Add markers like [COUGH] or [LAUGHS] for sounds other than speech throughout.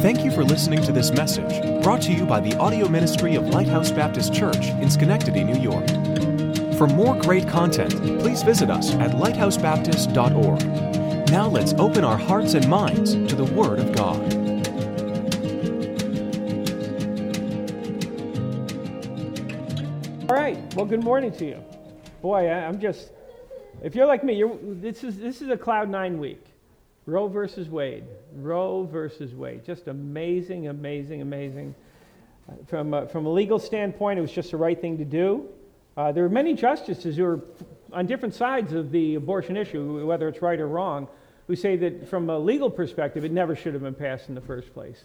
Thank you for listening to this message brought to you by the audio ministry of Lighthouse Baptist Church in Schenectady, New York. For more great content, please visit us at lighthousebaptist.org. Now let's open our hearts and minds to the Word of God. All right. Well, good morning to you. Boy, I'm just. If you're like me, you're, this is this is a cloud nine week. Roe versus Wade. Roe versus Wade. Just amazing, amazing, amazing. Uh, From a, from a legal standpoint, it was just the right thing to do. Uh, there are many justices who are on different sides of the abortion issue, whether it's right or wrong, who say that from a legal perspective, it never should have been passed in the first place.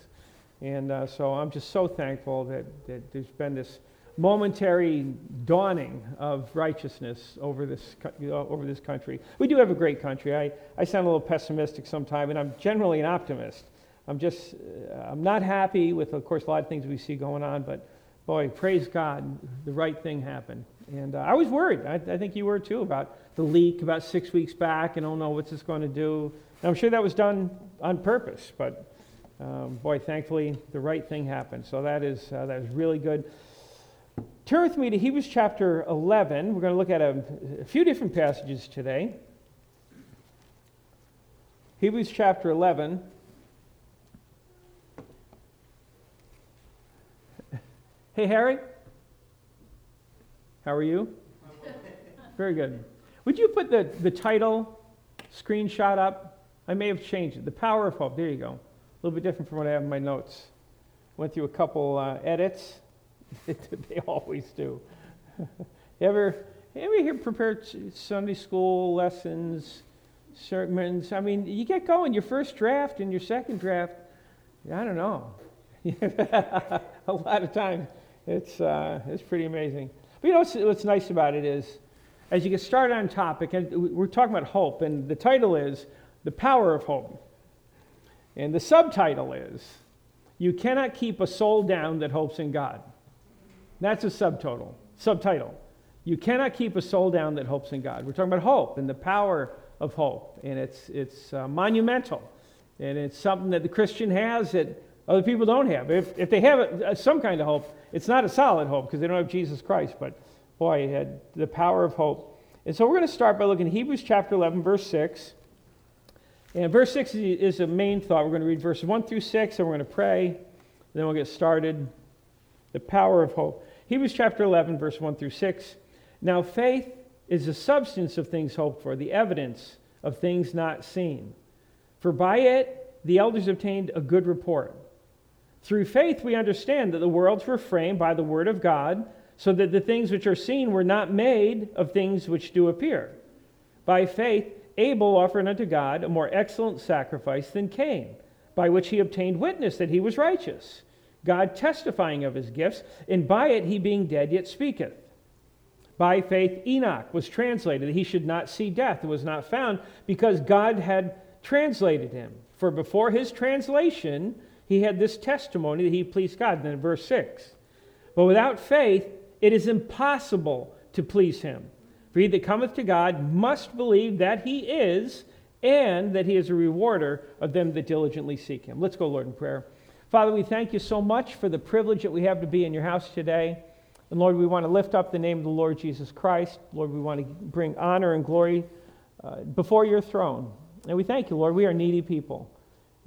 And uh, so I'm just so thankful that, that there's been this momentary dawning of righteousness over this, know, over this country. We do have a great country. I, I sound a little pessimistic sometimes, and I'm generally an optimist. I'm just, uh, I'm not happy with, of course, a lot of things we see going on, but boy, praise God, the right thing happened. And uh, I was worried. I, I think you were too about the leak about six weeks back, and oh no, what's this going to do? And I'm sure that was done on purpose, but um, boy, thankfully, the right thing happened. So that is, uh, that is really good. Turn with me to Hebrews chapter 11. We're going to look at a, a few different passages today. Hebrews chapter 11. Hey, Harry. How are you? Very good. Would you put the, the title screenshot up? I may have changed it. The Power of Hope. There you go. A little bit different from what I have in my notes. Went through a couple uh, edits. [LAUGHS] they always do. [LAUGHS] ever, ever hear prepared Sunday school lessons, sermons? I mean, you get going, your first draft and your second draft, I don't know. [LAUGHS] a lot of times, it's, uh, it's pretty amazing. But you know what's, what's nice about it is, as you get started on topic, and we're talking about hope, and the title is The Power of Hope. And the subtitle is, You Cannot Keep a Soul Down That Hopes in God. That's a subtotal, subtitle. You cannot keep a soul down that hopes in God. We're talking about hope and the power of hope, and it's, it's uh, monumental. And it's something that the Christian has that other people don't have. If, if they have a, some kind of hope, it's not a solid hope because they don't have Jesus Christ, but boy, it had the power of hope. And so we're going to start by looking at Hebrews chapter 11, verse 6. And verse 6 is a main thought. We're going to read verses 1 through 6, and we're going to pray, and then we'll get started. The power of hope. Hebrews chapter 11, verse 1 through 6. Now, faith is the substance of things hoped for, the evidence of things not seen. For by it the elders obtained a good report. Through faith, we understand that the worlds were framed by the word of God, so that the things which are seen were not made of things which do appear. By faith, Abel offered unto God a more excellent sacrifice than Cain, by which he obtained witness that he was righteous, God testifying of his gifts, and by it he being dead yet speaketh. By faith, Enoch was translated, he should not see death, was not found, because God had translated him. For before his translation, he had this testimony that he pleased God. Then verse 6. But without faith, it is impossible to please him. For he that cometh to God must believe that he is, and that he is a rewarder of them that diligently seek him. Let's go, Lord, in prayer. Father, we thank you so much for the privilege that we have to be in your house today. And Lord, we want to lift up the name of the Lord Jesus Christ. Lord, we want to bring honor and glory uh, before your throne. And we thank you, Lord. We are needy people.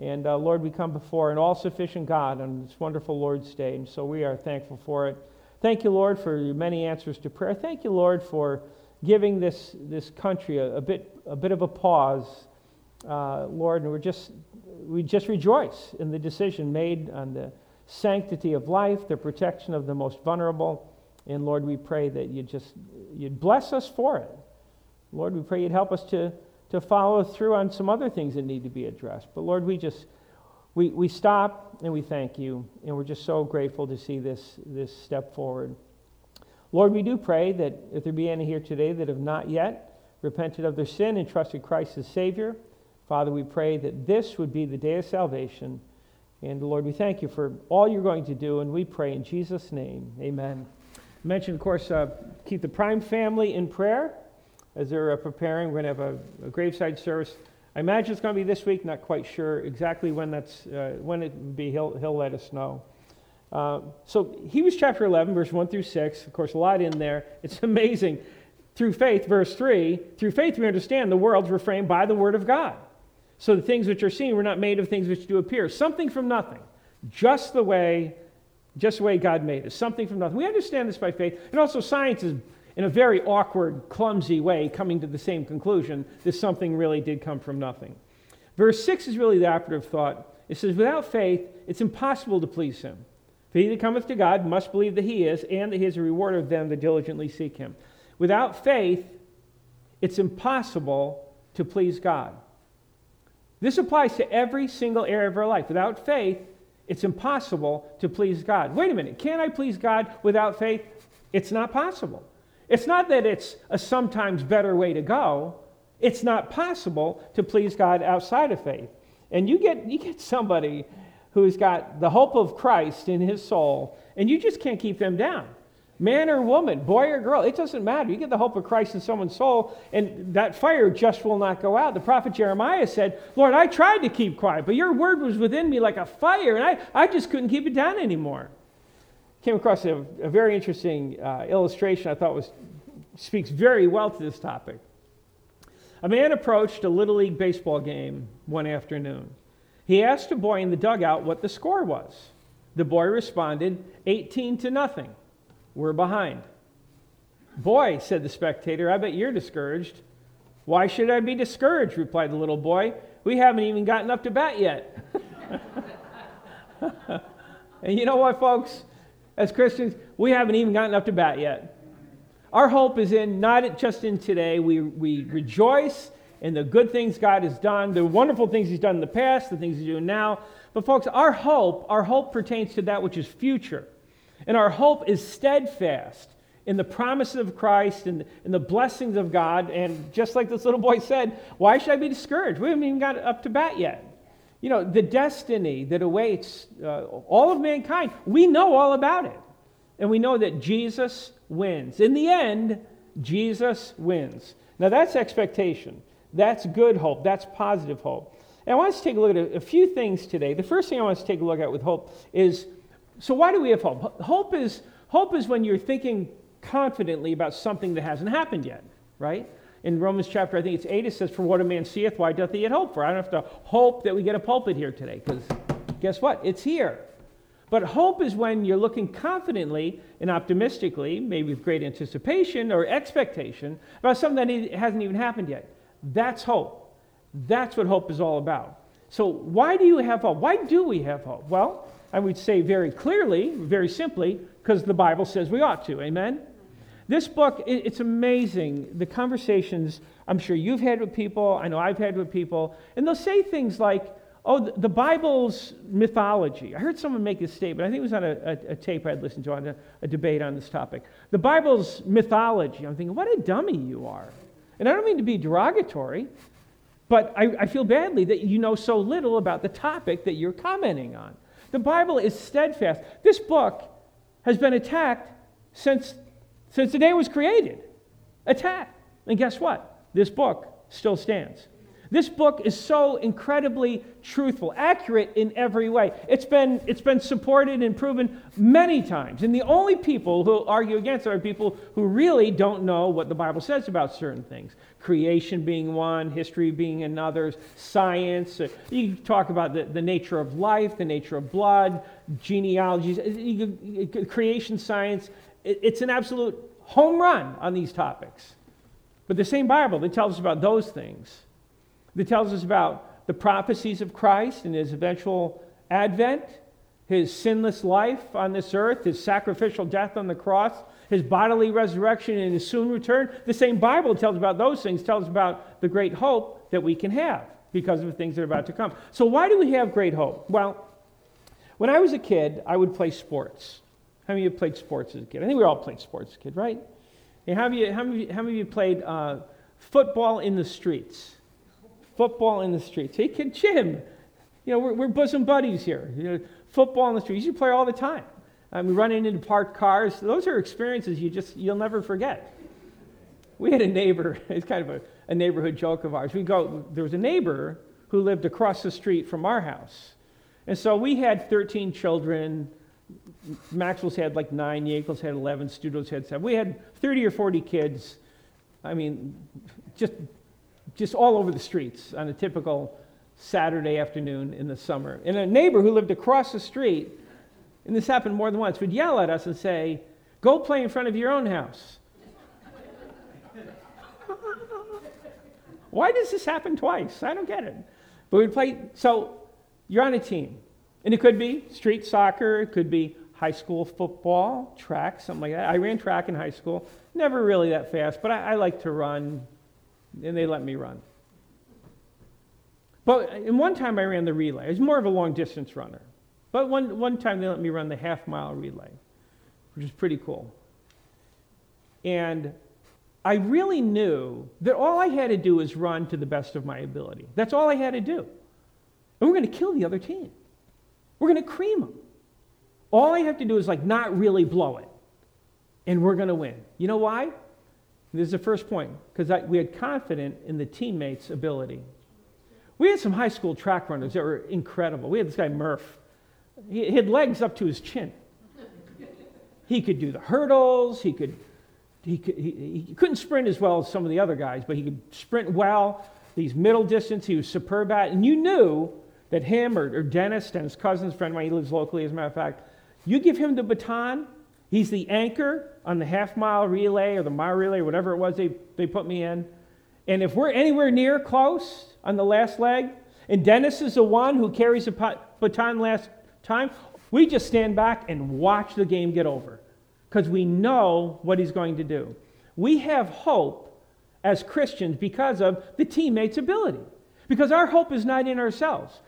And uh, Lord, we come before an all sufficient God on this wonderful Lord's Day. And so we are thankful for it. Thank you, Lord, for your many answers to prayer. Thank you, Lord, for giving this, this country a, a bit, a bit of a pause. Uh, Lord, and we're just, we just rejoice in the decision made on the sanctity of life, the protection of the most vulnerable. And Lord, we pray that you just you'd bless us for it. Lord, we pray you'd help us to, to follow through on some other things that need to be addressed. But Lord, we just we, we stop and we thank you, and we're just so grateful to see this, this step forward. Lord, we do pray that if there be any here today that have not yet repented of their sin and trusted Christ as Savior, Father, we pray that this would be the day of salvation. And Lord, we thank you for all you're going to do, and we pray in Jesus' name. Amen. I mentioned, of course, uh, keep the Prime family in prayer as they're uh, preparing. We're going to have a, a graveside service. I imagine it's going to be this week. Not quite sure exactly when that's uh, when it will be. He'll he'll let us know. Uh, so Hebrews chapter 11, verse 1 through 6. Of course, a lot in there. It's [LAUGHS] amazing. Through faith, verse 3. Through faith, we understand the worlds were framed by the word of God. So the things which are seen were not made of things which do appear. Something from nothing, just the way, just the way God made it. Something from nothing. We understand this by faith, and also science is in a very awkward, clumsy way, coming to the same conclusion that something really did come from nothing. Verse 6 is really the operative thought. It says, Without faith, it's impossible to please him. For he that cometh to God must believe that he is, and that he is a rewarder of them that diligently seek him. Without faith, it's impossible to please God. This applies to every single area of our life. Without faith, it's impossible to please God. Wait a minute, can I please God without faith? It's not possible. It's not that it's a sometimes better way to go. It's not possible to please God outside of faith. And you get, you get somebody who's got the hope of Christ in his soul, and you just can't keep them down. Man or woman, boy or girl, it doesn't matter. You get the hope of Christ in someone's soul, and that fire just will not go out. The prophet Jeremiah said, Lord, I tried to keep quiet, but your word was within me like a fire, and I, I just couldn't keep it down anymore came across a, a very interesting uh, illustration I thought was, speaks very well to this topic. A man approached a Little League baseball game one afternoon. He asked a boy in the dugout what the score was. The boy responded, 18 to nothing. We're behind. Boy, said the spectator, I bet you're discouraged. Why should I be discouraged? replied the little boy. We haven't even gotten up to bat yet. [LAUGHS] and you know what, folks? as Christians, we haven't even gotten up to bat yet. Our hope is in not just in today. We, we rejoice in the good things God has done, the wonderful things He's done in the past, the things He's doing now. But, folks, our hope, our hope pertains to that which is future. And our hope is steadfast in the promises of Christ and in the blessings of God. And just like this little boy said, why should I be discouraged? We haven't even got up to bat yet you know, the destiny that awaits uh, all of mankind, we know all about it. And we know that Jesus wins. In the end, Jesus wins. Now, that's expectation. That's good hope. That's positive hope. And I want us to take a look at a, a few things today. The first thing I want us to take a look at with hope is so, why do we have hope? Hope is, hope is when you're thinking confidently about something that hasn't happened yet, right? in Romans chapter, I think it's 8, it says, For what a man seeth, why doth he yet hope for? I don't have to hope that we get a pulpit here today, because guess what? It's here. But hope is when you're looking confidently and optimistically, maybe with great anticipation or expectation, about something that hasn't even happened yet. That's hope. That's what hope is all about. So, why do you have hope? Why do we have hope? Well, I would say very clearly, very simply, because the Bible says we ought to. Amen? This book, it's amazing. The conversations I'm sure you've had with people, I know I've had with people, and they'll say things like, oh, the Bible's mythology. I heard someone make this statement. I think it was on a, a, a tape I'd listened to on a, a, debate on this topic. The Bible's mythology. I'm thinking, what a dummy you are. And I don't mean to be derogatory, but I, I feel badly that you know so little about the topic that you're commenting on. The Bible is steadfast. This book has been attacked since since the day it was created. Attack. And guess what? This book still stands. This book is so incredibly truthful, accurate in every way. It's been, it's been supported and proven many times. And the only people who argue against it are people who really don't know what the Bible says about certain things. Creation being one, history being another, science. Uh, you talk about the, the nature of life, the nature of blood, genealogies, creation science, it's an absolute home run on these topics. But the same Bible that tells us about those things, that tells us about the prophecies of Christ and his eventual advent, his sinless life on this earth, his sacrificial death on the cross, his bodily resurrection and his soon return. The same Bible tells about those things, tells us about the great hope that we can have because of the things that are about to come. So, why do we have great hope? Well, when I was a kid, I would play sports. How many of you played sports as a kid? I think we all played sports as a kid, right? And how, many, how, many, how many of you played uh, football in the streets? Football in the streets. Hey, kid Jim, you know, we're, we're bosom buddies here. You know, football in the streets. You play all the time. I mean, running into parked cars. Those are experiences you just, you'll never forget. We had a neighbor, [LAUGHS] it's kind of a, a neighborhood joke of ours. We go, there was a neighbor who lived across the street from our house. And so we had 13 children. Maxwell's had like nine, Yankel's had 11, Studo's had seven. We had 30 or 40 kids. I mean, just, just all over the streets on a typical Saturday afternoon in the summer. And a neighbor who lived across the street, and this happened more than once, would yell at us and say, Go play in front of your own house. [LAUGHS] Why does this happen twice? I don't get it. But we'd play, so you're on a team. And it could be street soccer, it could be high school football, track, something like that. I ran track in high school. Never really that fast, but I, I like to run, and they let me run. But uh, in one time I ran the relay. I was more of a long distance runner. But one, one time they let me run the half mile relay, which is pretty cool. And I really knew that all I had to do was run to the best of my ability. That's all I had to do. And we're going to kill the other team. We're going to cream them. All I have to do is like not really blow it. And we're going to win. You know why? This is the first point because we had confidence in the teammates' ability. We had some high school track runners that were incredible. We had this guy Murph. He had legs up to his chin. He could do the hurdles. He could. He, could, he, he couldn't sprint as well as some of the other guys, but he could sprint well. These middle distance, he was superb at. And you knew that him or, or Dennis, Dennis Cousins, friend of he lives locally, as a matter of fact, you give him the baton, he's the anchor on the half mile relay or the mile relay, whatever it was they, they put me in. And if we're anywhere near close on the last leg, and Dennis is the one who carries the baton last time, we just stand back and watch the game get over because we know what he's going to do. We have hope as Christians because of the teammate's ability. Because our hope is not in ourselves.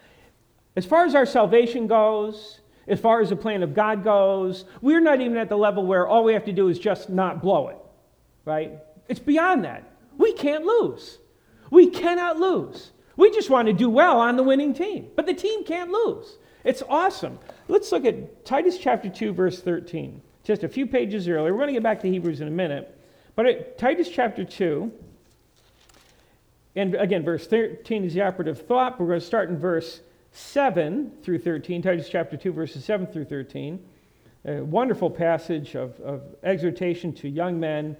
As far as our salvation goes, as far as the plan of God goes, we're not even at the level where all we have to do is just not blow it, right? It's beyond that. We can't lose. We cannot lose. We just want to do well on the winning team, but the team can't lose. It's awesome. Let's look at Titus chapter 2, verse 13. Just a few pages earlier. We're going to get back to Hebrews in a minute. But at Titus chapter 2, and again, verse 13 is the operative thought. We're going to start in verse 7 through 13, Titus chapter 2, verses 7 through 13. A wonderful passage of, of exhortation to young men.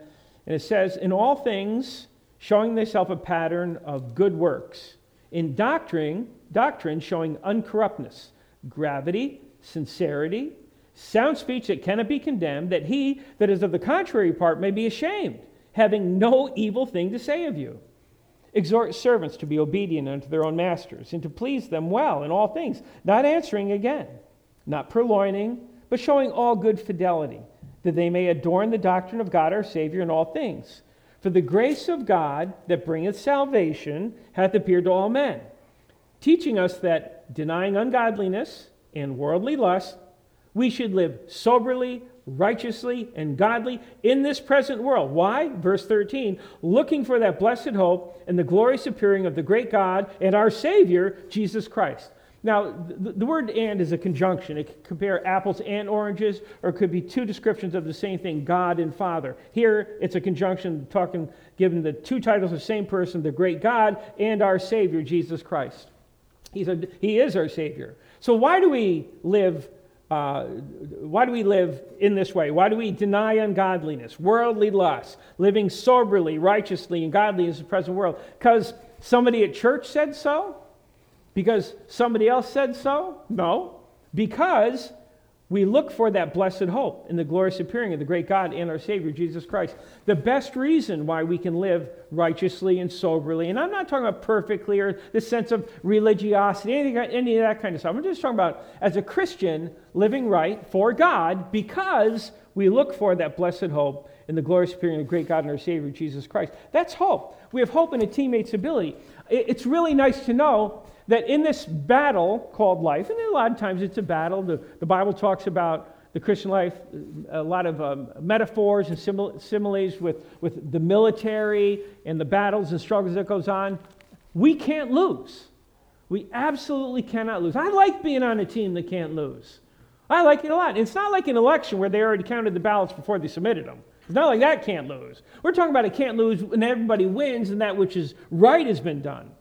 And it says, In all things, showing thyself a pattern of good works, in doctrine, doctrine showing uncorruptness, gravity, sincerity, sound speech that cannot be condemned, that he that is of the contrary part may be ashamed, having no evil thing to say of you. Exhort servants to be obedient unto their own masters, and to please them well in all things, not answering again, not purloining, but showing all good fidelity, that they may adorn the doctrine of God our Savior in all things. For the grace of God that bringeth salvation hath appeared to all men, teaching us that denying ungodliness and worldly lust, we should live soberly, righteously and godly in this present world. Why? Verse 13, looking for that blessed hope and the glorious appearing of the great God and our Savior, Jesus Christ. Now, the, word and is a conjunction. It can compare apples and oranges, or it could be two descriptions of the same thing, God and Father. Here, it's a conjunction talking, given the two titles of the same person, the great God and our Savior, Jesus Christ. He's a, he is our Savior. So, why do we live uh, why do we live in this way? Why do we deny ungodliness, worldly lust, living soberly, righteously, and godly in the present world? Because somebody at church said so? Because somebody else said so? No. Because we look for that blessed hope in the glorious appearing of the great God and our Savior, Jesus Christ. The best reason why we can live righteously and soberly, and I'm not talking about perfectly or the sense of religiosity, anything, any of that kind of stuff. I'm just talking about as a Christian living right for God because we look for that blessed hope in the glorious appearing of the great God and our Savior, Jesus Christ. That's hope. We have hope in a teammate's ability. It's really nice to know that in this battle called life, and a lot of times it's a battle, the, the Bible talks about the Christian life, a lot of um, metaphors and similes with, with the military and the battles and struggles that goes on. We can't lose. We absolutely cannot lose. I like being on a team that can't lose. I like it a lot. It's not like an election where they already counted the ballots before they submitted them. It's not like that can't lose. We're talking about it can't lose when everybody wins and that which is right has been done.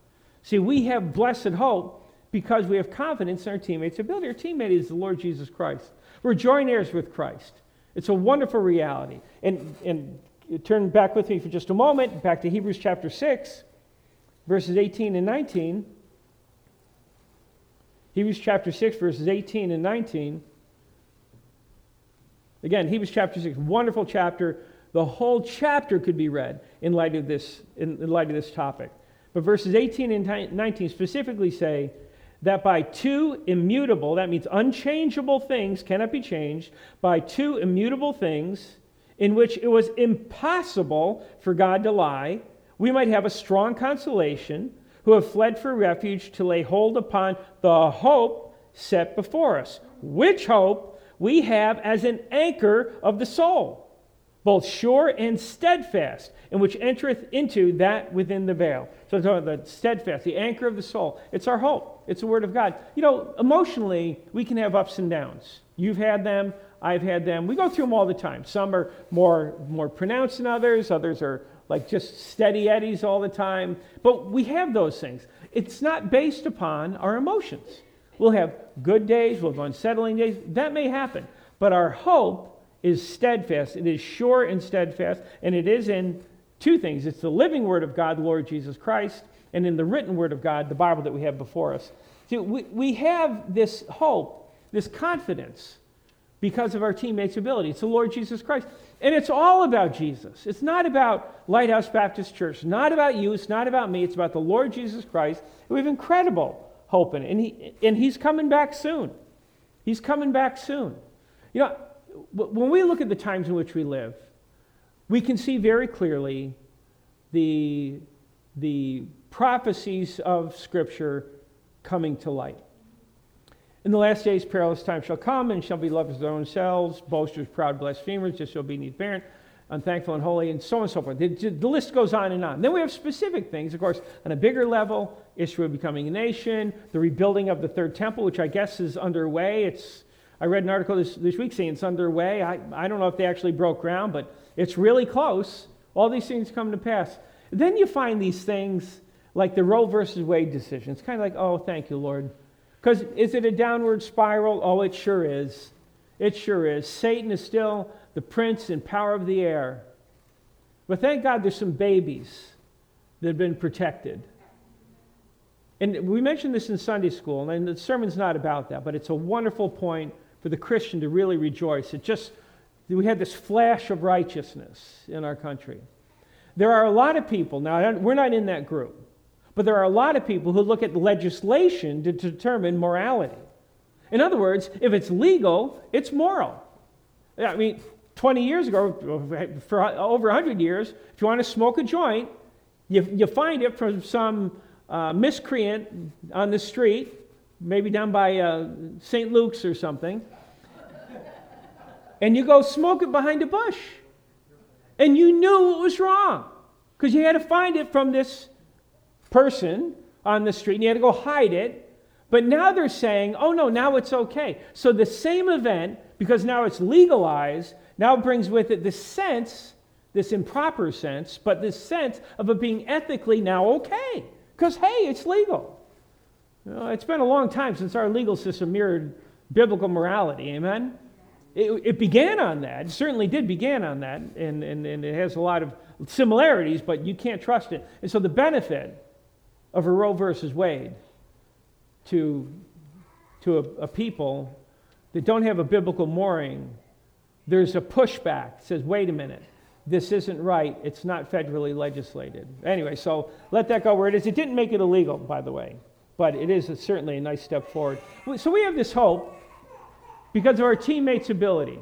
See, we have blessed hope because we have confidence in our teammates' ability. Our teammate is the Lord Jesus Christ. We're joint heirs with Christ. It's a wonderful reality. And, and turn back with me for just a moment, back to Hebrews chapter 6, verses 18 and 19. Hebrews chapter 6, verses 18 and 19. Again, Hebrews chapter 6, wonderful chapter. The whole chapter could be read in light of this, in, in light of this topic. But verses 18 and 19 specifically say that by two immutable, that means unchangeable things cannot be changed, by two immutable things in which it was impossible for God to lie, we might have a strong consolation who have fled for refuge to lay hold upon the hope set before us, which hope we have as an anchor of the soul both sure and steadfast, and which entereth into that within the veil. So the steadfast, the anchor of the soul. It's our hope. It's the word of God. You know, emotionally, we can have ups and downs. You've had them. I've had them. We go through them all the time. Some are more more pronounced than others. Others are like just steady eddies all the time. But we have those things. It's not based upon our emotions. We'll have good days. We'll have unsettling days. That may happen. But our hope is steadfast. It is sure and steadfast, and it is in two things it's the living Word of God, the Lord Jesus Christ, and in the written Word of God, the Bible that we have before us. See, we, we have this hope, this confidence, because of our teammates' ability. It's the Lord Jesus Christ. And it's all about Jesus. It's not about Lighthouse Baptist Church, not about you, it's not about me, it's about the Lord Jesus Christ. we have incredible hope in it. And, he, and He's coming back soon. He's coming back soon. You know, when we look at the times in which we live, we can see very clearly the, the prophecies of Scripture coming to light. In the last days, perilous times shall come, and shall be lovers of their own selves, boasters, proud, blasphemers, disobedient parents, unthankful and holy, and so on and so forth. The, the, list goes on and on. Then we have specific things, of course, on a bigger level Israel becoming a nation, the rebuilding of the third temple, which I guess is underway. It's I read an article this, this week saying it's underway. I, I don't know if they actually broke ground, but it's really close. All these things come to pass. Then you find these things like the Roe versus Wade decision. It's kind of like, oh, thank you, Lord. Because is it a downward spiral? Oh, it sure is. It sure is. Satan is still the prince and power of the air. But thank God there's some babies that have been protected. And we mentioned this in Sunday school, and the sermon's not about that, but it's a wonderful point for the Christian to really rejoice. It just, we had this flash of righteousness in our country. There are a lot of people, now we're not in that group, but there are a lot of people who look at legislation to determine morality. In other words, if it's legal, it's moral. I mean, 20 years ago, for over 100 years, if you want to smoke a joint, you, you find it from some uh, miscreant on the street maybe down by uh, St. Luke's or something, and you go smoke it behind a bush. And you knew it was wrong because you had to find it from this person on the street and you had to go hide it. But now they're saying, oh no, now it's okay. So the same event, because now it's legalized, now brings with it this sense, this improper sense, but this sense of it being ethically now okay. Because hey, it's legal. You it's been a long time since our legal system mirrored biblical morality. Amen? It, it, began on that. It certainly did begin on that, and, and, and it has a lot of similarities, but you can't trust it. And so the benefit of a Roe versus Wade to, to a, a people that don't have a biblical mooring, there's a pushback. It says, wait a minute, this isn't right. It's not federally legislated. Anyway, so let that go where it is. It didn't make it illegal, by the way but it is a, certainly a nice step forward. So we have this hope because of our teammates' ability.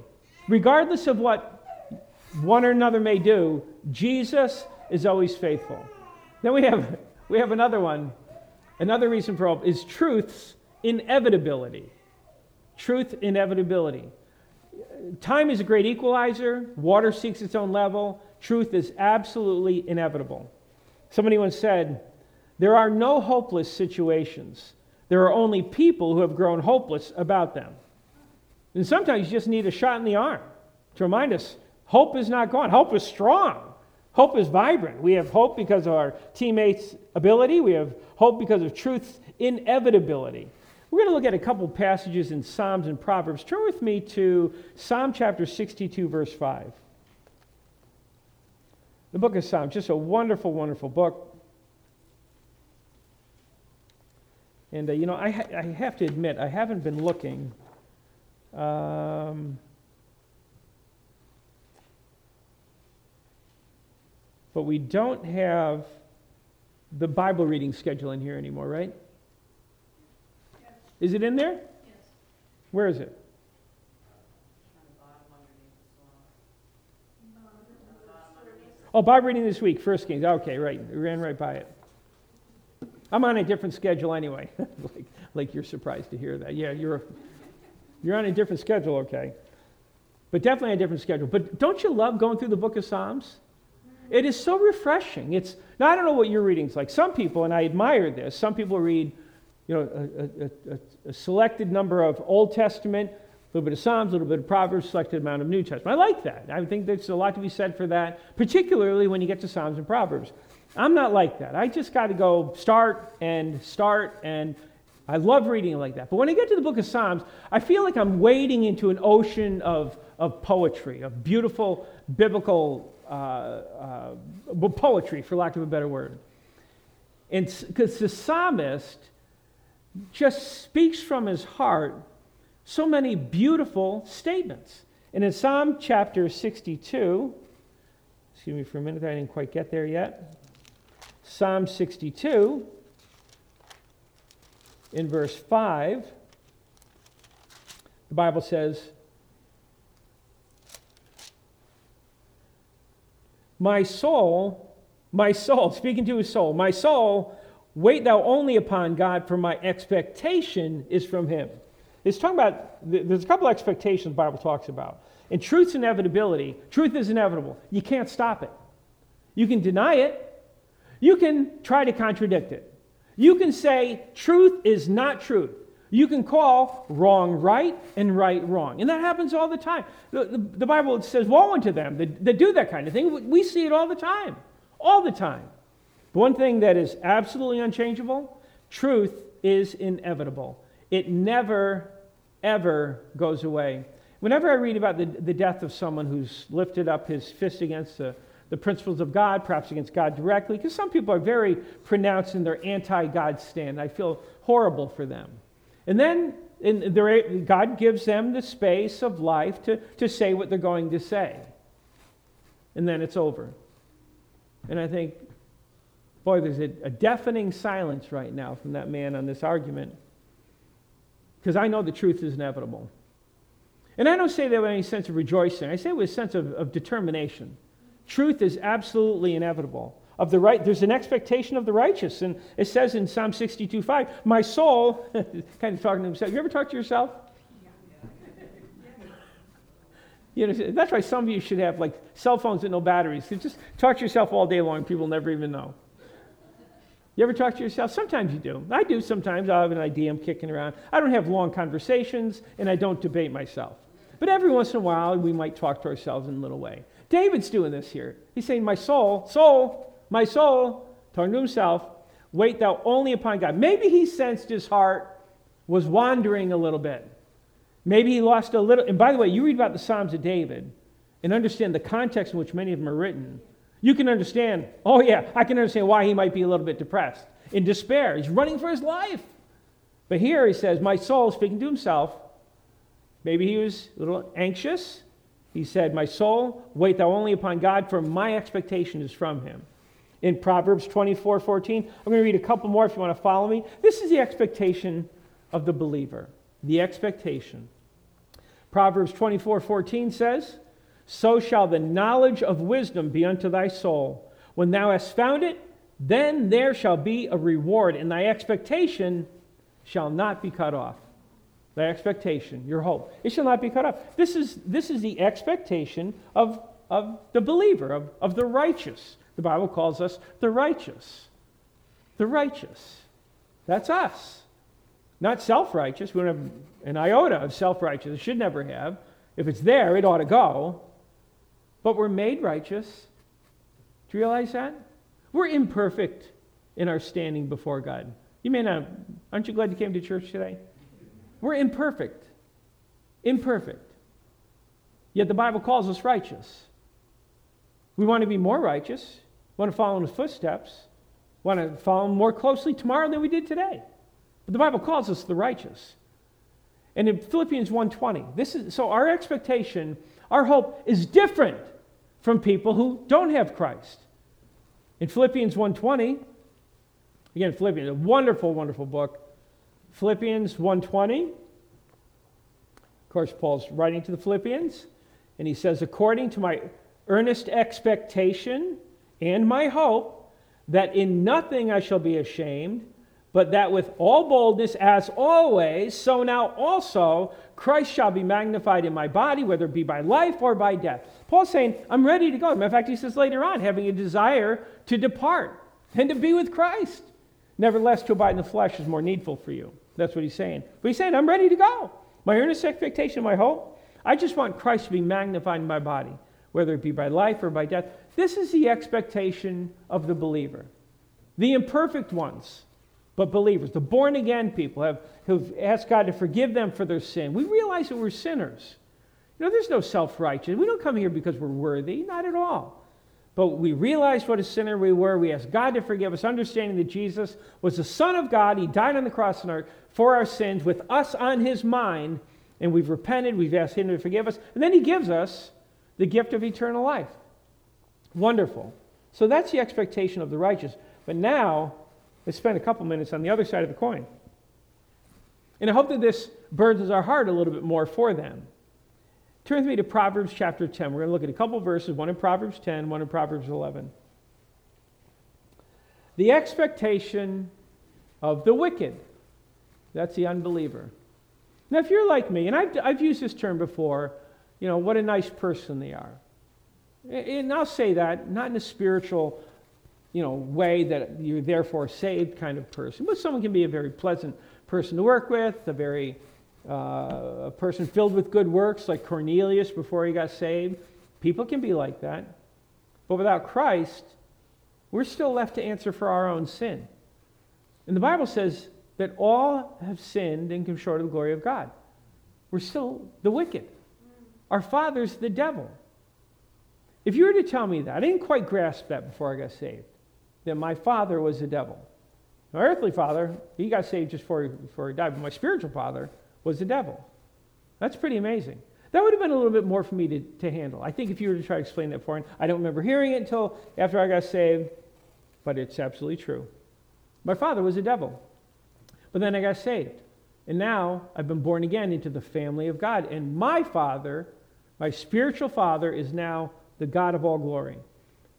Regardless of what one or another may do, Jesus is always faithful. Then we have, we have another one. Another reason for hope is truth's inevitability. Truth inevitability. Time is a great equalizer. Water seeks its own level. Truth is absolutely inevitable. Somebody once said, there are no hopeless situations. There are only people who have grown hopeless about them. And sometimes you just need a shot in the arm to remind us Hope is not gone. Hope is strong. Hope is vibrant. We have hope because of our teammates' ability. We have hope because of truth's inevitability. We're going to look at a couple passages in Psalms and Proverbs. Turn with me to Psalm chapter 62, verse 5. The book of Psalms, just a wonderful, wonderful book. And, uh, you know, I, ha- I, have to admit, I haven't been looking. Um, but we don't have the Bible reading schedule in here anymore, right? Yes. Is it in there? Yes. Where is it? Oh, Bible reading this week, First Kings. Okay, right. We ran right by it. I'm on a different schedule anyway. [LAUGHS] like, like you're surprised to hear that. Yeah, you're, you're on a different schedule, okay. But definitely a different schedule. But don't you love going through the book of Psalms? It is so refreshing. It's, now, I don't know what your reading's like. Some people, and I admire this, some people read you know, a, a, a, a selected number of Old Testament, a little bit of Psalms, a little bit of Proverbs, selected amount of New Testament. I like that. I think there's a lot to be said for that, particularly when you get to Psalms and Proverbs. I'm not like that. I just got to go start and start, and I love reading it like that. But when I get to the book of Psalms, I feel like I'm wading into an ocean of, of poetry, of beautiful biblical uh, uh, poetry, for lack of a better word. And because the psalmist just speaks from his heart so many beautiful statements. And in Psalm chapter 62, excuse me for a minute, I didn't quite get there yet. Psalm 62, in verse 5, the Bible says, My soul, my soul, [LAUGHS] speaking to his soul, my soul, wait thou only upon God, for my expectation is from him. It's talking about, there's a couple expectations the Bible talks about. And truth's inevitability, truth is inevitable. You can't stop it. You can deny it, you can try to contradict it. You can say truth is not truth. You can call wrong right and right wrong. And that happens all the time. The, the, the Bible says, Woe unto them that, that do that kind of thing. We see it all the time. All the time. But one thing that is absolutely unchangeable truth is inevitable. It never, ever goes away. Whenever I read about the, the death of someone who's lifted up his fist against the the principles of God, perhaps against God directly, because some people are very pronounced in their anti God stand. I feel horrible for them. And then God gives them the space of life to, to say what they're going to say. And then it's over. And I think, boy, there's a, a deafening silence right now from that man on this argument. Because I know the truth is inevitable. And I don't say that with any sense of rejoicing, I say it with a sense of, of determination. Truth is absolutely inevitable. Of the right, there's an expectation of the righteous. And it says in Psalm 62 5, my soul, [LAUGHS] kind of talking to himself. You ever talk to yourself? [LAUGHS] You know, that's why some of you should have like cell phones with no batteries. You just talk to yourself all day long, people never even know. You ever talk to yourself? Sometimes you do. I do sometimes. i have an idea I'm kicking around. I don't have long conversations, and I don't debate myself. But every once in a while, we might talk to ourselves in a little way. David's doing this here. He's saying, My soul, soul, my soul, talking to himself, wait thou only upon God. Maybe he sensed his heart was wandering a little bit. Maybe he lost a little. And by the way, you read about the Psalms of David and understand the context in which many of them are written. You can understand, oh, yeah, I can understand why he might be a little bit depressed, in despair. He's running for his life. But here he says, My soul, speaking to himself, maybe he was a little anxious. He said, My soul, wait thou only upon God, for my expectation is from him. In Proverbs 24 14, I'm going to read a couple more if you want to follow me. This is the expectation of the believer. The expectation. Proverbs 24 14 says, So shall the knowledge of wisdom be unto thy soul. When thou hast found it, then there shall be a reward, and thy expectation shall not be cut off the expectation, your hope. It shall not be cut off. This is, this is the expectation of, of the believer, of, of the righteous. The Bible calls us the righteous. The righteous. That's us. Not self righteous. We don't have an iota of self righteous. It should never have. If it's there, it ought to go. but we're made righteous. Do you realize that? We're imperfect in our standing before God. You may not, aren't you glad you came to church today? We're imperfect. Imperfect. Yet the Bible calls us righteous. We want to be more righteous, want to follow in his footsteps, want to follow him more closely tomorrow than we did today. But the Bible calls us the righteous. And in Philippians 1:20, this is so our expectation, our hope is different from people who don't have Christ. In Philippians 1:20, again Philippians, a wonderful wonderful book. Philippians 1:20 of course, Paul's writing to the Philippians, and he says, According to my earnest expectation and my hope, that in nothing I shall be ashamed, but that with all boldness, as always, so now also Christ shall be magnified in my body, whether it be by life or by death. Paul's saying, I'm ready to go. Of fact, he says later on, having a desire to depart and to be with Christ. Nevertheless, to abide in the flesh is more needful for you. That's what he's saying. But he's saying, I'm ready to go. My earnest expectation, my hope, I just want Christ to be magnified in my body, whether it be by life or by death. This is the expectation of the believer. The imperfect ones, but believers, the born again people have, who've asked God to forgive them for their sin. We realize that we're sinners. You know, there's no self righteous. We don't come here because we're worthy, not at all. But we realized what a sinner we were. We asked God to forgive us, understanding that Jesus was the Son of God. He died on the cross for our sins with us on his mind. And we've repented. We've asked him to forgive us. And then he gives us the gift of eternal life. Wonderful. So that's the expectation of the righteous. But now, let's spend a couple minutes on the other side of the coin. And I hope that this burdens our heart a little bit more for them. Turn with me to Proverbs chapter 10. We're going to look at a couple verses, one in Proverbs 10, one in Proverbs 11. The expectation of the wicked. That's the unbeliever. Now, if you're like me, and I've, I've used this term before, you know, what a nice person they are. And I'll say that not in a spiritual, you know, way that you're therefore saved kind of person, but someone can be a very pleasant person to work with, a very uh, a person filled with good works like Cornelius before he got saved. People can be like that. But without Christ, we're still left to answer for our own sin. And the Bible says that all have sinned and come short of the glory of God. We're still the wicked. Our father's the devil. If you were to tell me that, I didn't quite grasp that before I got saved, that my father was the devil. My earthly father, he got saved just before before he died, but my spiritual father, was the devil. That's pretty amazing. That would have been a little bit more for me to, to handle. I think if you were to try to explain that for him, I don't remember hearing it until after I got saved, but it's absolutely true. My father was a devil. But then I got saved. And now I've been born again into the family of God. And my father, my spiritual father, is now the God of all glory.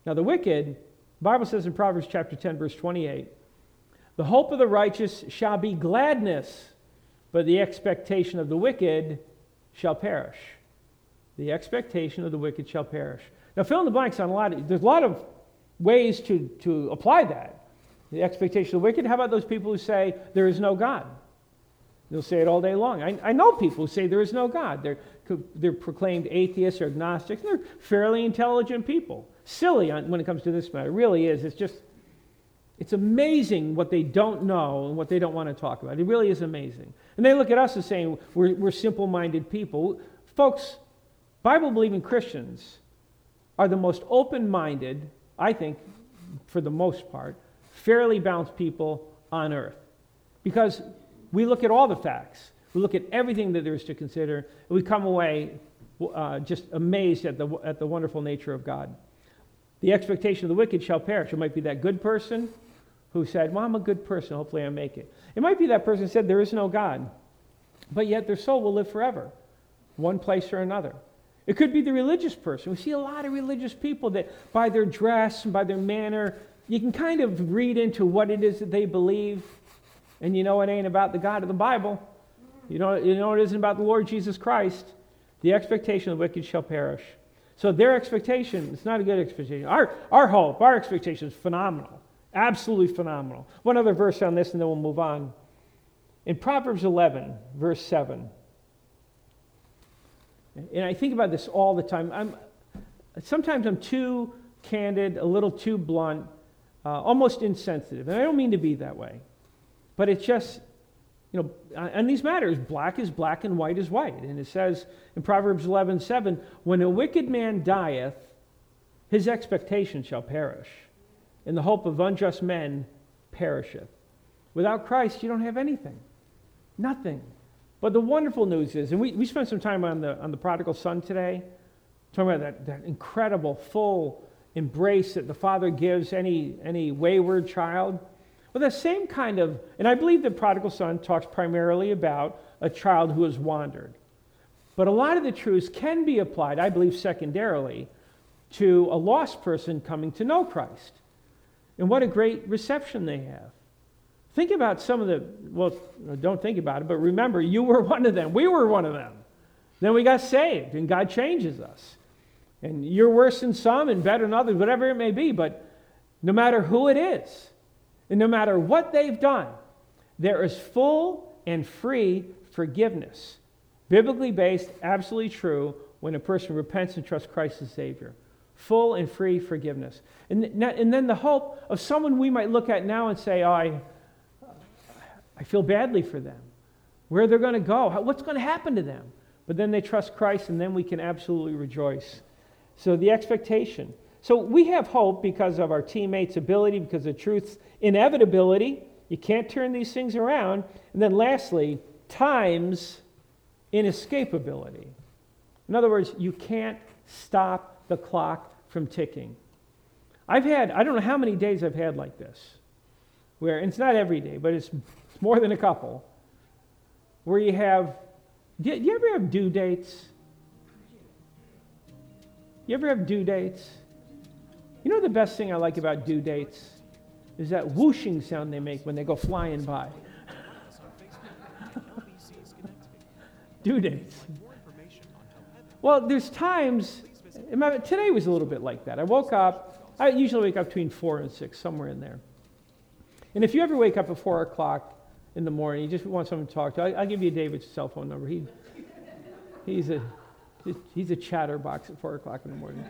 Now, the wicked, the Bible says in Proverbs chapter 10, verse 28, the hope of the righteous shall be gladness but the expectation of the wicked shall perish. The expectation of the wicked shall perish. Now, fill in the blanks on a lot. Of, there's a lot of ways to, to apply that. The expectation of the wicked. How about those people who say there is no God? They'll say it all day long. I, I know people who say there is no God. They're, they're proclaimed atheists or agnostics. They're fairly intelligent people. Silly on, when it comes to this matter. It really is. It's just, it's amazing what they don't know and what they don't want to talk about. It really is amazing. And they look at us as saying we're, we're simple minded people. Folks, Bible believing Christians are the most open minded, I think, for the most part, fairly balanced people on earth. Because we look at all the facts, we look at everything that there is to consider, and we come away uh, just amazed at the, at the wonderful nature of God. The expectation of the wicked shall perish. It might be that good person who said, Well, I'm a good person. Hopefully I make it. It might be that person said, There is no God. But yet their soul will live forever, one place or another. It could be the religious person. We see a lot of religious people that, by their dress and by their manner, you can kind of read into what it is that they believe. And you know it ain't about the God of the Bible. You know, you know it isn't about the Lord Jesus Christ. The expectation of the wicked shall perish. So their expectation, it's not a good expectation. Our, our hope, our expectation is phenomenal. Absolutely phenomenal. One other verse on this, and then we'll move on. In Proverbs 11, verse 7, and I think about this all the time. I'm, sometimes I'm too candid, a little too blunt, uh, almost insensitive. And I don't mean to be that way. But it's just, you know, on these matters, black is black and white is white. And it says in Proverbs 11 7, when a wicked man dieth, his expectation shall perish, and the hope of unjust men perisheth. Without Christ, you don't have anything. Nothing. But the wonderful news is, and we, we spent some time on the, on the prodigal son today, talking about that, that incredible, full embrace that the father gives any, any wayward child. Well, the same kind of, and I believe the prodigal son talks primarily about a child who has wandered. But a lot of the truths can be applied, I believe, secondarily to a lost person coming to know Christ. And what a great reception they have. Think about some of the, well, don't think about it, but remember, you were one of them. We were one of them. Then we got saved, and God changes us. And you're worse than some and better than others, whatever it may be, but no matter who it is, and no matter what they've done, there is full and free forgiveness. Biblically based, absolutely true when a person repents and trusts Christ as Savior. Full and free forgiveness. And, and then the hope of someone we might look at now and say, oh, I, I feel badly for them. Where they're going to go, what's going to happen to them? But then they trust Christ, and then we can absolutely rejoice. So the expectation. So we have hope because of our teammates' ability, because of truth's inevitability. You can't turn these things around. And then lastly, time's inescapability. In other words, you can't stop the clock from ticking. I've had, I don't know how many days I've had like this, where it's not every day, but it's more than a couple, where you have, do you, do you ever have due dates? You ever have due dates? You know the best thing I like about due dates is that whooshing sound they make when they go flying by. [LAUGHS] due dates. Well, there's times, today was a little bit like that. I woke up, I usually wake up between 4 and 6, somewhere in there. And if you ever wake up at 4 o'clock in the morning, you just want someone to talk to, I, will give you David's cell phone number. He, he's, a, he's a chatterbox at 4 o'clock in the morning.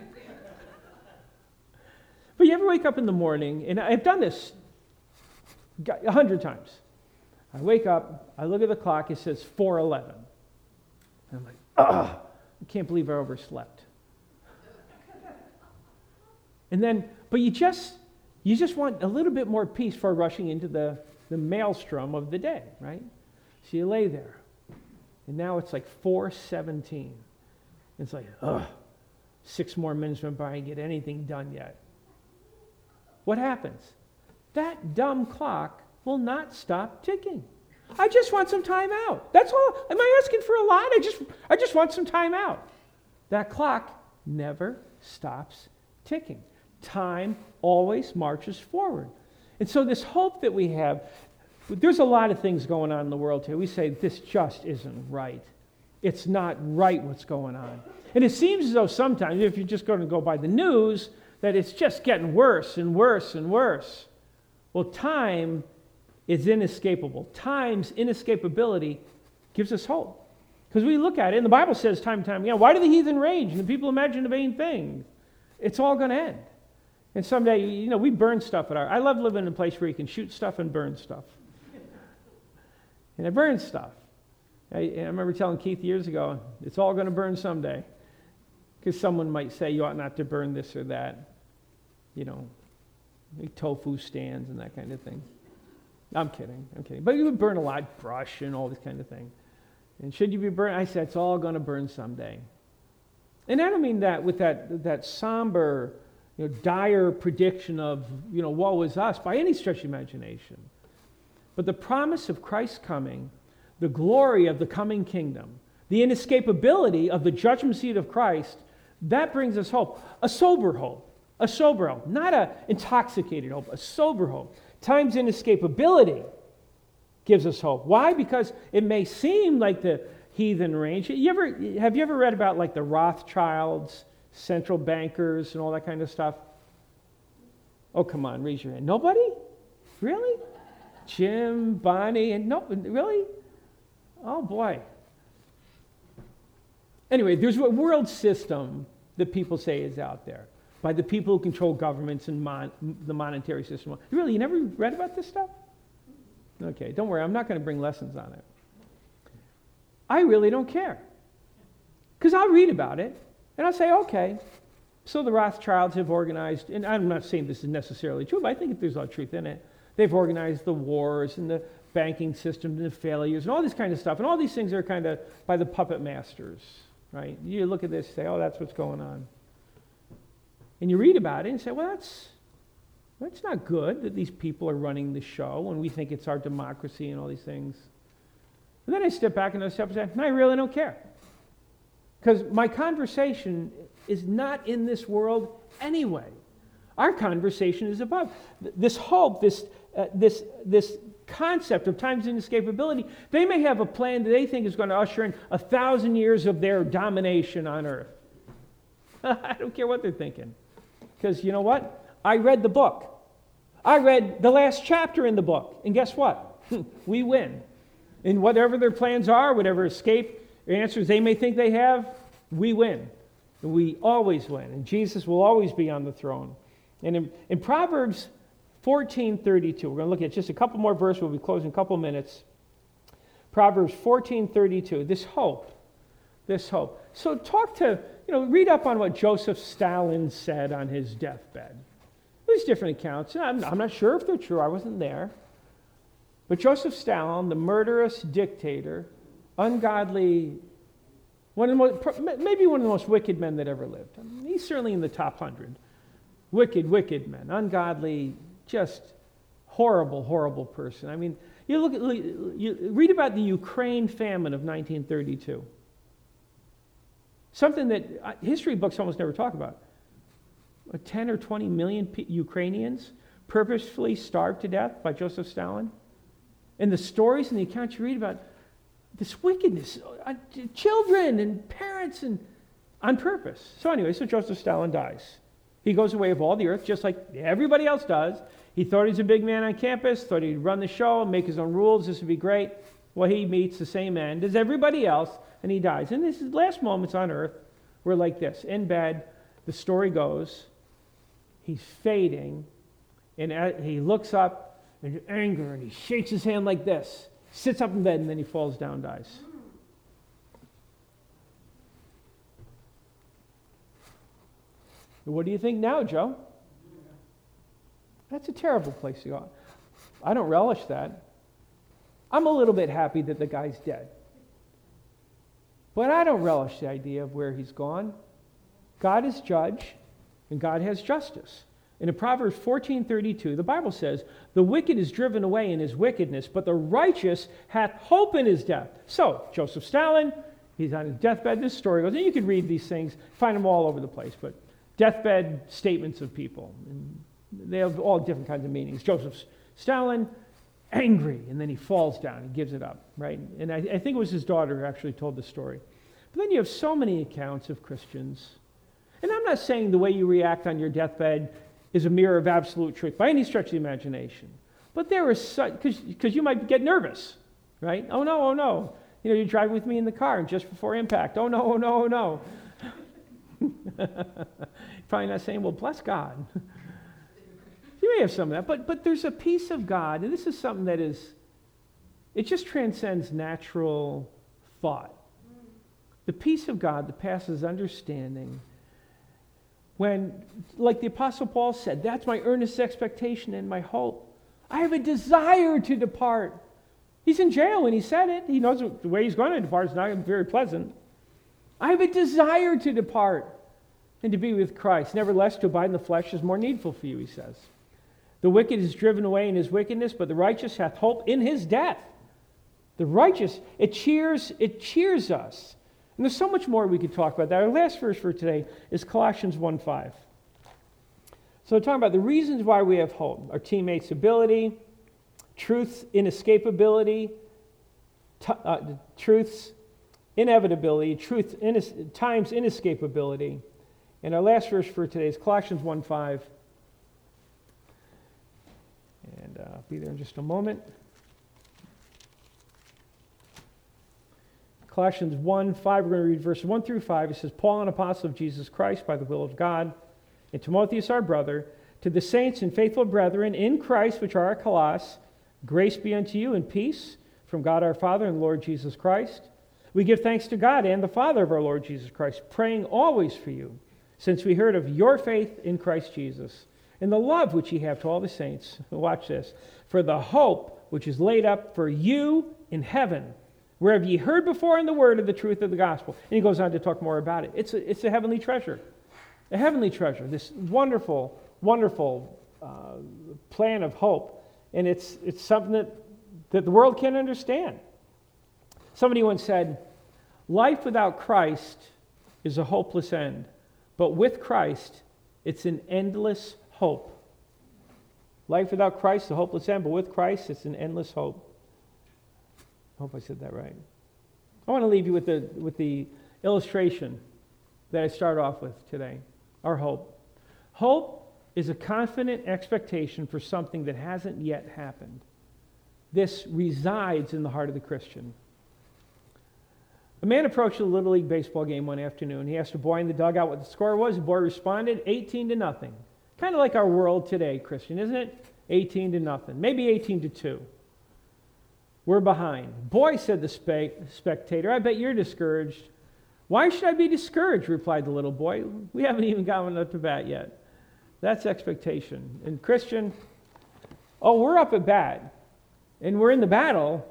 But you ever wake up in the morning, and I've done this a hundred times. I wake up, I look at the clock, it says 411. And I'm like, ah, I can't believe I overslept. And then, but you just, you just want a little bit more peace for rushing into the the maelstrom of the day, right? So you lay there. And now it's like 417. It's like, ugh, six more minutes went by and get anything done yet. What happens? That dumb clock will not stop ticking. I just want some time out. That's all. Am I asking for a lot? I just, I just want some time out. That clock never stops ticking. Time always marches forward. And so, this hope that we have, there's a lot of things going on in the world here. We say, this just isn't right. It's not right what's going on. And it seems as though sometimes, if you're just going to go by the news, that it's just getting worse and worse and worse. Well, time is inescapable. Time's inescapability gives us hope. Because we look at it, and the Bible says time and time again, why do the heathen rage and the people imagine the vain things? It's all going to end. And someday, you know, we burn stuff at our. I love living in a place where you can shoot stuff and burn stuff. and I burn stuff. I, I remember telling Keith years ago, it's all going to burn someday. Because someone might say you ought not to burn this or that. You know, tofu stands and that kind of thing. I'm kidding. I'm kidding. But you would burn a lot, brush and all this kind of thing. And should you be burned? I said, it's all going to burn someday. And I don't mean that with that, that somber, you know, dire prediction of, you know, woe is us by any stretch of imagination. But the promise of Christ's coming, the glory of the coming kingdom, the inescapability of the judgment seat of Christ, that brings us hope. A sober hope. A sober hope. Not an intoxicated hope, a sober hope. Time's inescapability gives us hope. Why? Because it may seem like the heathen range. You ever, have you ever read about like the Rothschilds central bankers and all that kind of stuff? Oh, come on, raise your hand. Nobody? Really? Jim, Bonnie, and no, really? Oh boy. Anyway, there's a world system that people say is out there by the people who control governments and mon- the monetary system. Really, you never read about this stuff? Okay, don't worry, I'm not going to bring lessons on it. I really don't care. Because I'll read about it and I'll say, okay, so the Rothschilds have organized, and I'm not saying this is necessarily true, but I think there's a lot of truth in it. They've organized the wars and the banking system and the failures and all this kind of stuff. And all these things are kind of by the puppet masters, right? You look at this and say, oh, that's what's going on. And you read about it and say, well, that's, that's not good that these people are running the show and we think it's our democracy and all these things. And then I step back and I step and say, I really don't care. Because my conversation is not in this world anyway. Our conversation is above. This hope, this, uh, this, this concept of time's inescapability, they may have a plan that they think is going to usher in a thousand years of their domination on earth. [LAUGHS] I don't care what they're thinking. Because you know what? I read the book. I read the last chapter in the book. And guess what? [LAUGHS] we win. And whatever their plans are, whatever escape answers they may think they have, we win. We always win. And Jesus will always be on the throne. And in, in Proverbs 14:32, we're going to look at just a couple more verses. We'll be closing in a couple minutes. Proverbs 14:32. This hope, this hope. So talk to, you know, read up on what Joseph Stalin said on his deathbed. There's different accounts. I'm, I'm not sure if they're true. I wasn't there. But Joseph Stalin, the murderous dictator, ungodly, one of the most, maybe one of the most wicked men that ever lived. I mean, he's certainly in the top hundred. Wicked, wicked men, ungodly, just horrible, horrible person. I mean, you look at, you read about the Ukraine famine of 1932. Something that uh, history books almost never talk about. 10 or 20 million Ukrainians purposefully starved to death by Joseph Stalin. And the stories and the accounts you read about this wickedness, uh, children and parents, and on purpose. So, anyway, so Joseph Stalin dies. He goes away of all the earth, just like everybody else does. He thought he was a big man on campus, thought he'd run the show, make his own rules, this would be great. Well, he meets the same end as everybody else, and he dies. And his last moments on earth were like this. In bed, the story goes, he's fading, and he looks up in anger, and he shakes his hand like this, sits up in bed, and then he falls down, dies. What do you think now, Joe? That's a terrible place to go. I don't relish that. I'm a little bit happy that the guy's dead. But I don't relish the idea of where he's gone. God is judge, and God has justice. And in Proverbs 14:32, the Bible says, "The wicked is driven away in his wickedness, but the righteous hath hope in his death." So, Joseph Stalin, he's on his deathbed. This story goes, and you can read these things, find them all over the place, but deathbed statements of people. And they have all different kinds of meanings. Joseph Stalin, angry, and then he falls down he gives it up, right? And I, I think it was his daughter who actually told the story. But then you have so many accounts of Christians. And I'm not saying the way you react on your deathbed is a mirror of absolute truth by any stretch of the imagination. But there is such, because you might get nervous, right? Oh no, oh no. You know, you're driving with me in the car and just before impact. Oh no, oh no, oh no. [LAUGHS] Probably not saying, well, bless God. [LAUGHS] you may have some of that, but, but there's a peace of God, and this is something that is, it just transcends natural thought. The peace of God that passes understanding. When, like the Apostle Paul said, that's my earnest expectation and my hope. I have a desire to depart. He's in jail and he said it. He knows the way he's going to depart is not very pleasant. I have a desire to depart and to be with Christ. Nevertheless, to abide in the flesh is more needful for you, he says. The wicked is driven away in his wickedness, but the righteous hath hope in his death. The righteous, it cheers, it cheers us. And there's so much more we could talk about that. Our last verse for today is Colossians 1.5. So talking about the reasons why we have hope. Our teammates' ability, truth's inescapability, t- uh, truth's inevitability, truth, time's inescapability. And our last verse for today is Colossians 1.5. And uh, I'll be there in just a moment. Colossians 1 5, we're going to read verses 1 through 5. It says, Paul, an apostle of Jesus Christ by the will of God, and Timotheus, our brother, to the saints and faithful brethren in Christ which are at Colossus, grace be unto you and peace from God our Father and Lord Jesus Christ. We give thanks to God and the Father of our Lord Jesus Christ, praying always for you, since we heard of your faith in Christ Jesus and the love which ye have to all the saints. [LAUGHS] Watch this. For the hope which is laid up for you in heaven, wherever ye heard before in the word of the truth of the gospel. And he goes on to talk more about it. It's a, it's a heavenly treasure. A heavenly treasure. This wonderful, wonderful uh, plan of hope. And it's, it's something that, that the world can't understand. Somebody once said, Life without Christ is a hopeless end, but with Christ, it's an endless hope. Life without Christ is a hopeless end, but with Christ, it's an endless hope. I hope I said that right. I want to leave you with the, with the illustration that I start off with today our hope. Hope is a confident expectation for something that hasn't yet happened. This resides in the heart of the Christian. A man approached a Little League baseball game one afternoon. He asked a boy in the dugout what the score was. The boy responded 18 to nothing. Kind of like our world today, Christian, isn't it? 18 to nothing. Maybe 18 to 2. We're behind. Boy, said the spe- spectator, I bet you're discouraged. Why should I be discouraged? replied the little boy. We haven't even gotten up to bat yet. That's expectation. And Christian, oh, we're up at bat and we're in the battle,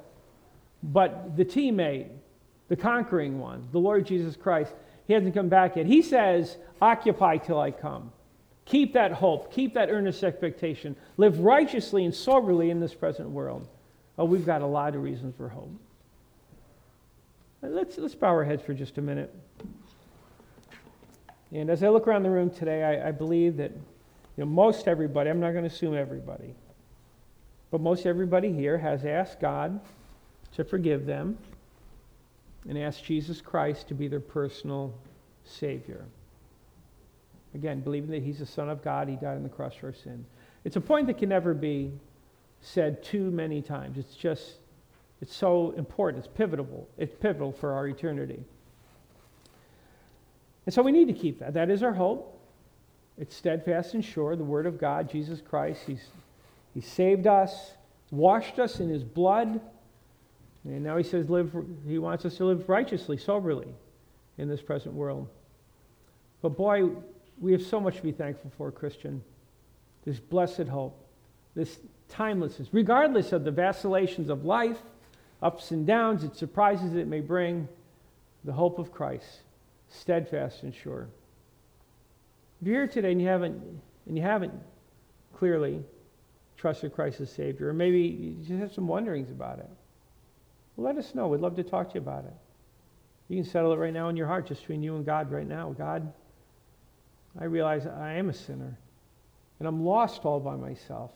but the teammate, the conquering one, the Lord Jesus Christ, he hasn't come back yet. He says, Occupy till I come. Keep that hope, keep that earnest expectation. Live righteously and soberly in this present world. Oh, we've got a lot of reasons for hope. Let's, let's bow our heads for just a minute. And as I look around the room today, I, I believe that you know, most everybody, I'm not going to assume everybody, but most everybody here has asked God to forgive them and asked Jesus Christ to be their personal Savior. Again, believing that He's the Son of God, He died on the cross for our sins. It's a point that can never be said too many times. It's just, it's so important. It's pivotal. It's pivotal for our eternity. And so we need to keep that. That is our hope. It's steadfast and sure. The Word of God, Jesus Christ, He's, He saved us, washed us in His blood. And now He says live, He wants us to live righteously, soberly in this present world. But boy, we have so much to be thankful for, Christian. This blessed hope, this timelessness, regardless of the vacillations of life, ups and downs, its surprises it may bring, the hope of Christ, steadfast and sure. If you're here today and you haven't, and you haven't clearly trusted Christ as Savior, or maybe you just have some wonderings about it, well, let us know. We'd love to talk to you about it. You can settle it right now in your heart, just between you and God right now. God, I realize I am a sinner, and I'm lost all by myself.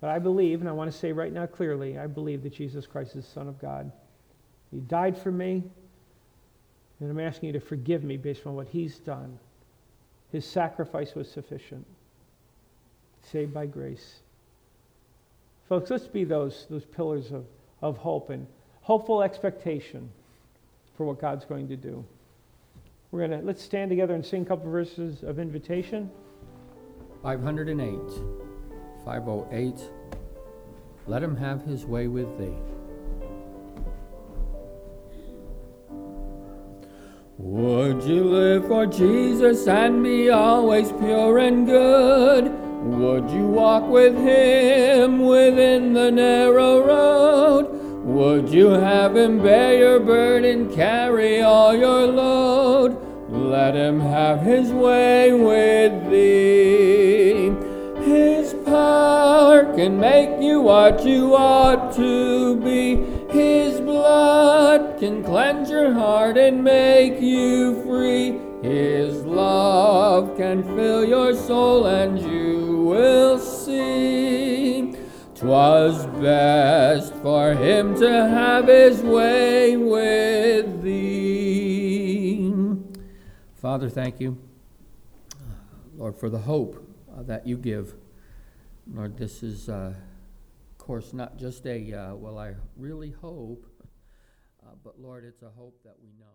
But I believe, and I want to say right now clearly, I believe that Jesus Christ is the Son of God. He died for me, and I'm asking you to forgive me based on what He's done. His sacrifice was sufficient. Saved by grace. Folks, let's be those, those pillars of, of hope and hopeful expectation for what God's going to do. We're going to let's stand together and sing a couple verses of invitation. 508. 508. Let him have his way with thee. Would you live for Jesus and be always pure and good? Would you walk with him within the narrow road? Would you have him bear your burden, carry all your load? Let him have his way with thee. Power can make you what you ought to be. His blood can cleanse your heart and make you free. His love can fill your soul and you will see. 'Twas best for him to have his way with thee. Father, thank you, Lord, for the hope uh, that you give. Lord, this is, uh, of course, not just a, uh, well, I really hope, Uh, but Lord, it's a hope that we know.